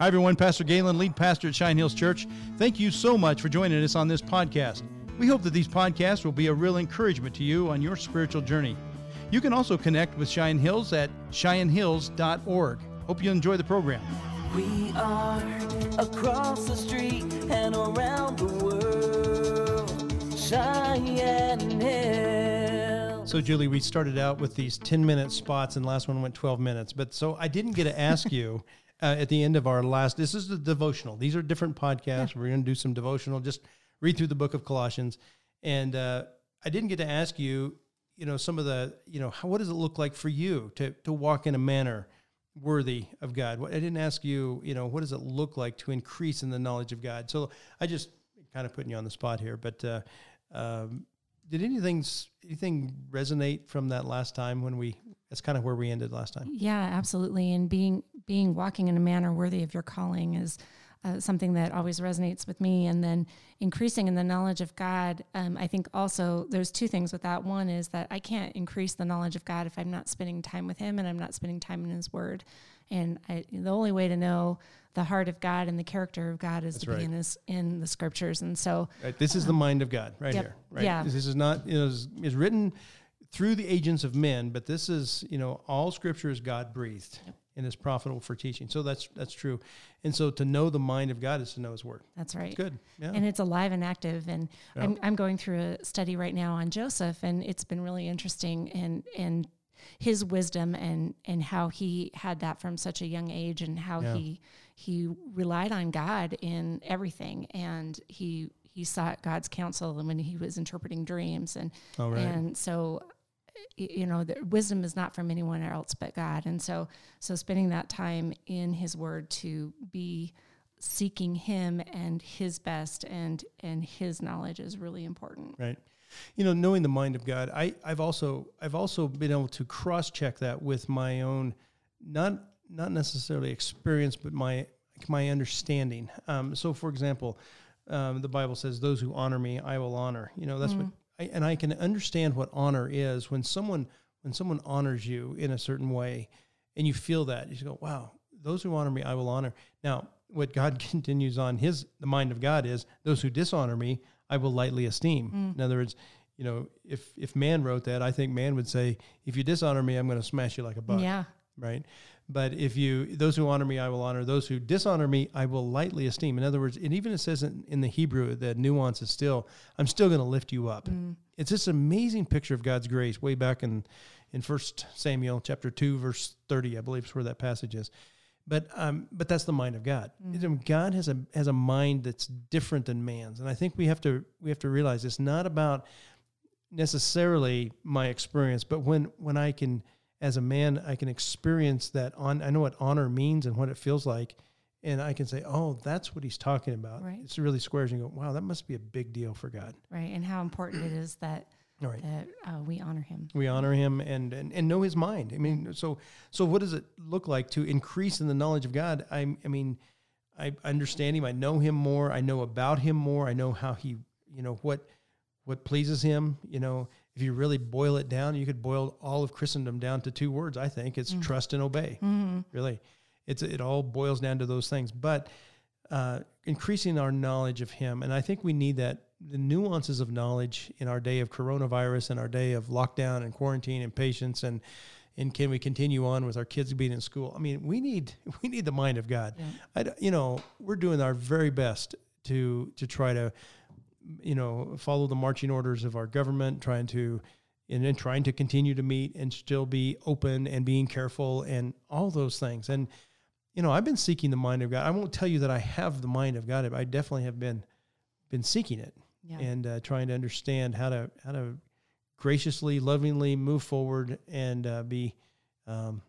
Hi, everyone. Pastor Galen, lead pastor at Shine Hills Church. Thank you so much for joining us on this podcast. We hope that these podcasts will be a real encouragement to you on your spiritual journey. You can also connect with Cheyenne Hills at shinehills.org. Hope you enjoy the program. We are across the street and around the world. Cheyenne Hill. So, Julie, we started out with these 10 minute spots, and the last one went 12 minutes. But so I didn't get to ask you uh, at the end of our last, this is the devotional. These are different podcasts. Yeah. We're going to do some devotional, just read through the book of Colossians. And uh, I didn't get to ask you, you know, some of the, you know, how, what does it look like for you to, to walk in a manner worthy of God? I didn't ask you, you know, what does it look like to increase in the knowledge of God? So I just kind of putting you on the spot here, but uh, um, did anything anything resonate from that last time when we? That's kind of where we ended last time. Yeah, absolutely. And being being walking in a manner worthy of your calling is uh, something that always resonates with me. And then increasing in the knowledge of God, um, I think also there's two things with that. One is that I can't increase the knowledge of God if I'm not spending time with Him and I'm not spending time in His Word. And I, the only way to know the heart of God and the character of God is That's to right. be in, his, in the Scriptures. And so, right. this is the mind of God right yep, here. Right. Yeah. This is not you know is written through the agents of men, but this is you know all Scripture is God breathed. Yep and is profitable for teaching. So that's that's true. And so to know the mind of God is to know His Word. That's right. It's good. Yeah. And it's alive and active. And yeah. I'm I'm going through a study right now on Joseph, and it's been really interesting and and his wisdom and and how he had that from such a young age, and how yeah. he he relied on God in everything, and he he sought God's counsel when he was interpreting dreams, and right. and so you know the wisdom is not from anyone else but god. And so so spending that time in his word to be seeking him and his best and and his knowledge is really important. Right. You know knowing the mind of god i i've also i've also been able to cross check that with my own not not necessarily experience but my my understanding. Um, so for example um, the bible says those who honor me i will honor. You know that's mm-hmm. what I, and I can understand what honor is when someone when someone honors you in a certain way, and you feel that you go, "Wow, those who honor me, I will honor." Now, what God continues on His the mind of God is those who dishonor me, I will lightly esteem. Mm. In other words, you know, if if man wrote that, I think man would say, "If you dishonor me, I'm going to smash you like a bug." Yeah. Right. But if you, those who honor me, I will honor. Those who dishonor me, I will lightly esteem. In other words, and even it says in, in the Hebrew, the nuance is still, I'm still going to lift you up. Mm. It's this amazing picture of God's grace way back in, in First Samuel chapter 2, verse 30, I believe is where that passage is. But um, but that's the mind of God. Mm. God has a has a mind that's different than man's, and I think we have to we have to realize it's not about necessarily my experience, but when when I can as a man, I can experience that on. I know what honor means and what it feels like, and I can say, "Oh, that's what he's talking about." Right. It's really squares, and you go, "Wow, that must be a big deal for God." Right, and how important it is that right. that uh, we honor Him. We honor Him and, and and know His mind. I mean, so so what does it look like to increase in the knowledge of God? I I mean, I understand Him. I know Him more. I know about Him more. I know how He, you know, what what pleases Him. You know, if you really boil it down, you could boil all of Christendom down to two words. I think it's mm trust and obey. Mm-hmm. Really, it's it all boils down to those things. But uh, increasing our knowledge of Him, and I think we need that the nuances of knowledge in our day of coronavirus and our day of lockdown and quarantine and patience and and can we continue on with our kids being in school? I mean, we need we need the mind of God. Yeah. I, you know, we're doing our very best to to try to you know, follow the marching orders of our government, trying to and then trying to continue to meet and still be open and being careful and all those things. And you know, I've been seeking the mind of God. I won't tell you that I have the mind of God. I definitely have been been seeking it yeah. and uh, trying to understand how to how to graciously, lovingly move forward and uh, be, um,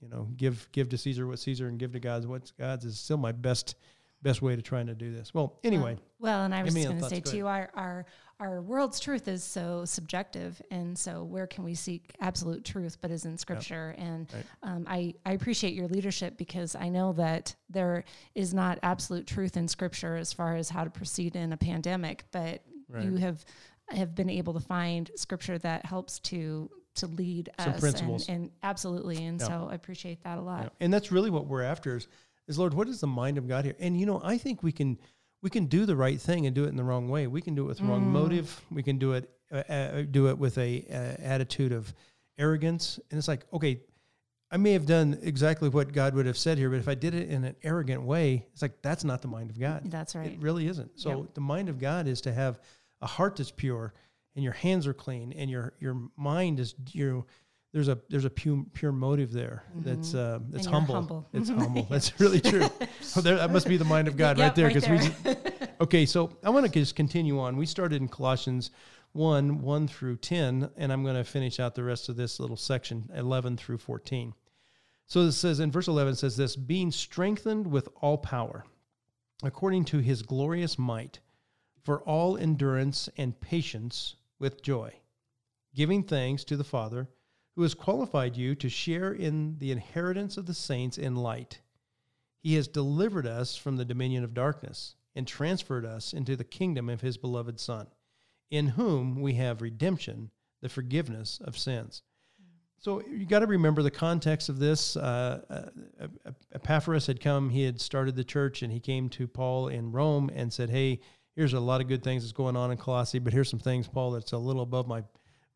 you know, give give to Caesar what Caesar and give to God what's God's is still my best best way to trying to do this. Well, anyway. Well, well and I was going to say too, our, our our world's truth is so subjective, and so where can we seek absolute truth? But is in Scripture, yep. and right. um, I I appreciate your leadership because I know that there is not absolute truth in Scripture as far as how to proceed in a pandemic, but right. you have have been able to find Scripture that helps to to lead Some us principles. And, and absolutely and yep. so i appreciate that a lot and that's really what we're after is is Lord, what is the mind of God here? And you know, I think we can we can do the right thing and do it in the wrong way. We can do it with the wrong motive. We can do it uh, uh, do it with a uh, attitude of arrogance. And it's like, okay, I may have done exactly what God would have said here, but if I did it in an arrogant way, it's like that's not the mind of God. That's right. It really isn't. So Yep. the mind of God is to have a heart that's pure, and your hands are clean, and your your mind is you. There's a there's a pure pure motive there. That's uh, that's Mm-hmm. you're humble. humble. It's humble. That's really true. Oh, there, that must be the mind of God right Yep, there. right Because we. Just, okay, so I want to just continue on. We started in Colossians 1 1 through 10, and I'm going to finish out the rest of this little section, 11 through 14. So it says in verse 11, it says this being strengthened with all power, according to his glorious might, for all endurance and patience with joy, giving thanks to the Father who has qualified you to share in the inheritance of the saints in light. He has delivered us from the dominion of darkness and transferred us into the kingdom of his beloved Son, in whom we have redemption, the forgiveness of sins. So you got to remember the context of this. Uh, uh, Epaphras had come; he had started the church, and he came to Paul in Rome and said, "Hey, here's a lot of good things that's going on in Colossae, but here's some things, Paul, that's a little above my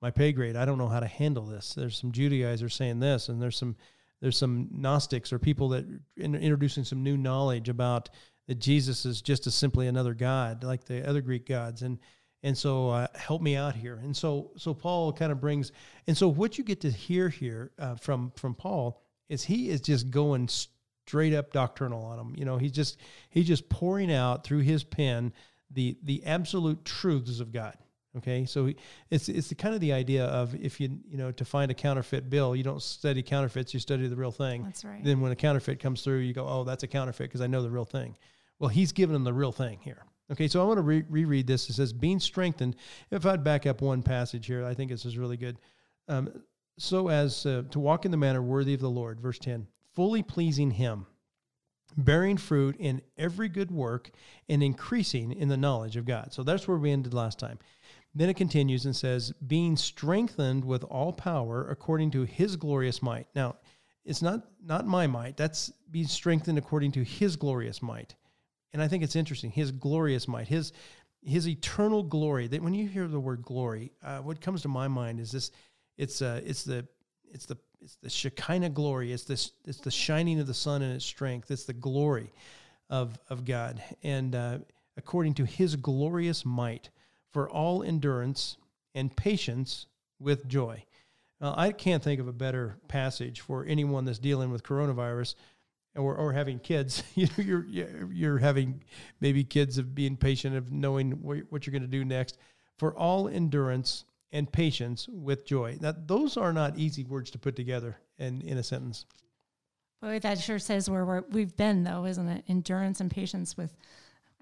my pay grade. I don't know how to handle this. There's some Judaizers saying this, and there's some there's some Gnostics or people that in, introducing some new knowledge about that Jesus is just as simply another God, like the other Greek gods, and and so uh, help me out here. And so so Paul kind of brings, and so what you get to hear here uh, from from Paul is he is just going straight up doctrinal on them. You know, he's just he's just pouring out through his pen the the absolute truths of God. Okay, so it's it's the kind of the idea of if you you know to find a counterfeit bill, you don't study counterfeits, you study the real thing. That's right. Then when a counterfeit comes through, you go, oh, that's a counterfeit because I know the real thing. Well, he's giving them the real thing here. Okay, so I want to re- reread this. It says, being strengthened. If I'd back up one passage here, I think this is really good. Um, so as uh, to walk in the manner worthy of the Lord, verse 10, fully pleasing him, bearing fruit in every good work and increasing in the knowledge of God. So that's where we ended last time. Then it continues and says, being strengthened with all power according to his glorious might. Now, it's not not my might. That's being strengthened according to his glorious might. And I think it's interesting, his glorious might, his his eternal glory. That when you hear the word glory, uh, what comes to my mind is this: it's uh, it's the it's the it's the Shekinah glory. It's this it's the shining of the sun and its strength. It's the glory of of God, and uh, according to His glorious might, for all endurance and patience with joy. Now, I can't think of a better passage for anyone that's dealing with coronavirus or, or having kids. You know, you're you're having maybe kids of being patient, of knowing what you're going to do next. For all endurance and patience with joy. Now, those are not easy words to put together in in a sentence. Boy, that sure says where we're, we've been, though, isn't it? Endurance and patience with,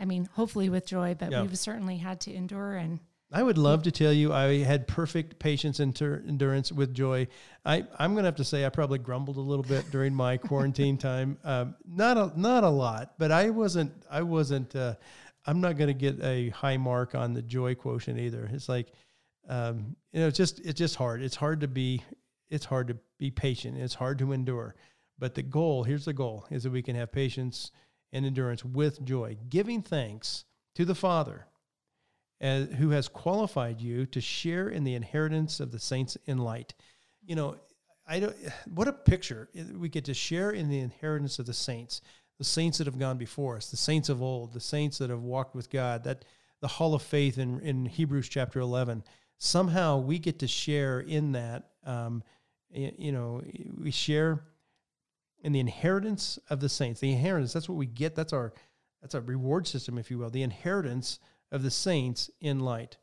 I mean, hopefully with joy, but Yeah. we've certainly had to endure and I would love to tell you I had perfect patience and ter- endurance with joy. I, I'm going to have to say I probably grumbled a little bit during my quarantine time. Um, not a not a lot, but I wasn't I wasn't. Uh, I'm not going to get a high mark on the joy quotient either. It's like um, you know, it's just it's just hard. It's hard to be it's hard to be patient. It's hard to endure. But the goal here's the goal is that we can have patience and endurance with joy, giving thanks to the Father as, who has qualified you to share in the inheritance of the saints in light. You know, I don't. What a picture! We get to share in the inheritance of the saints, the saints that have gone before us, the saints of old, the saints that have walked with God. That the hall of faith in in Hebrews chapter eleven. Somehow we get to share in that. Um, you know, we share in the inheritance of the saints. The inheritance. That's what we get. That's our. That's our reward system, if you will. The inheritance of the saints in light.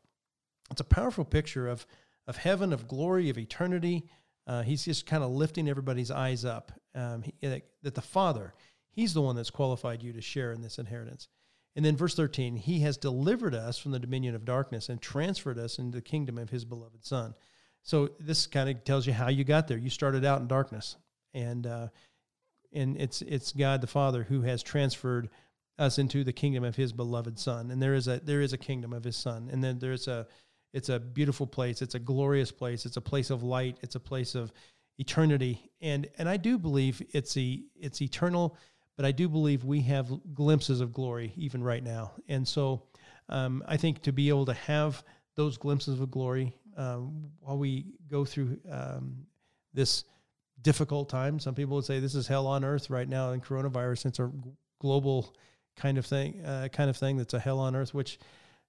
It's a powerful picture of of heaven, of glory, of eternity. Uh, he's just kind of lifting everybody's eyes up. Um, he, that, that the Father, He's the one that's qualified you to share in this inheritance. And then verse 13, He has delivered us from the dominion of darkness and transferred us into the kingdom of His beloved Son. So this kind of tells you how you got there. You started out in darkness, and uh, and it's it's God the Father who has transferred us into the kingdom of His beloved Son. And there is a there is a kingdom of His Son, and then there's a it's a beautiful place. It's a glorious place. It's a place of light. It's a place of eternity. And and I do believe it's a it's eternal, but I do believe we have glimpses of glory even right now. And so um, I think to be able to have those glimpses of glory um, while we go through um, this difficult time, some people would say this is hell on earth right now in coronavirus. It's a global kind of thing, uh, kind of thing that's a hell on earth, which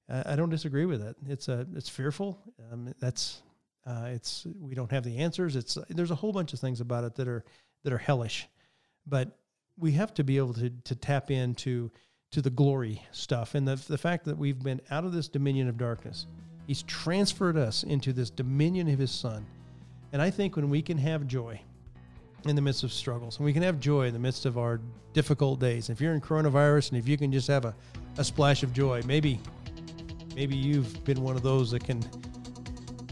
uh, I don't disagree with it. It's a, it's fearful. Um, that's, uh, it's, we don't have the answers. It's, there's a whole bunch of things about it that are, that are hellish, but we have to be able to, to tap into, to the glory stuff and the, the fact that we've been out of this dominion of darkness. He's transferred us into this dominion of his son. And I think when we can have joy in the midst of struggles and we can have joy in the midst of our difficult days, if you're in coronavirus and if you can just have a, a splash of joy, maybe maybe you've been one of those that can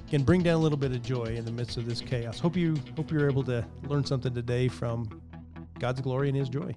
can bring down a little bit of joy in the midst of this chaos. Hope you hope you're able to learn something today from God's glory and his joy.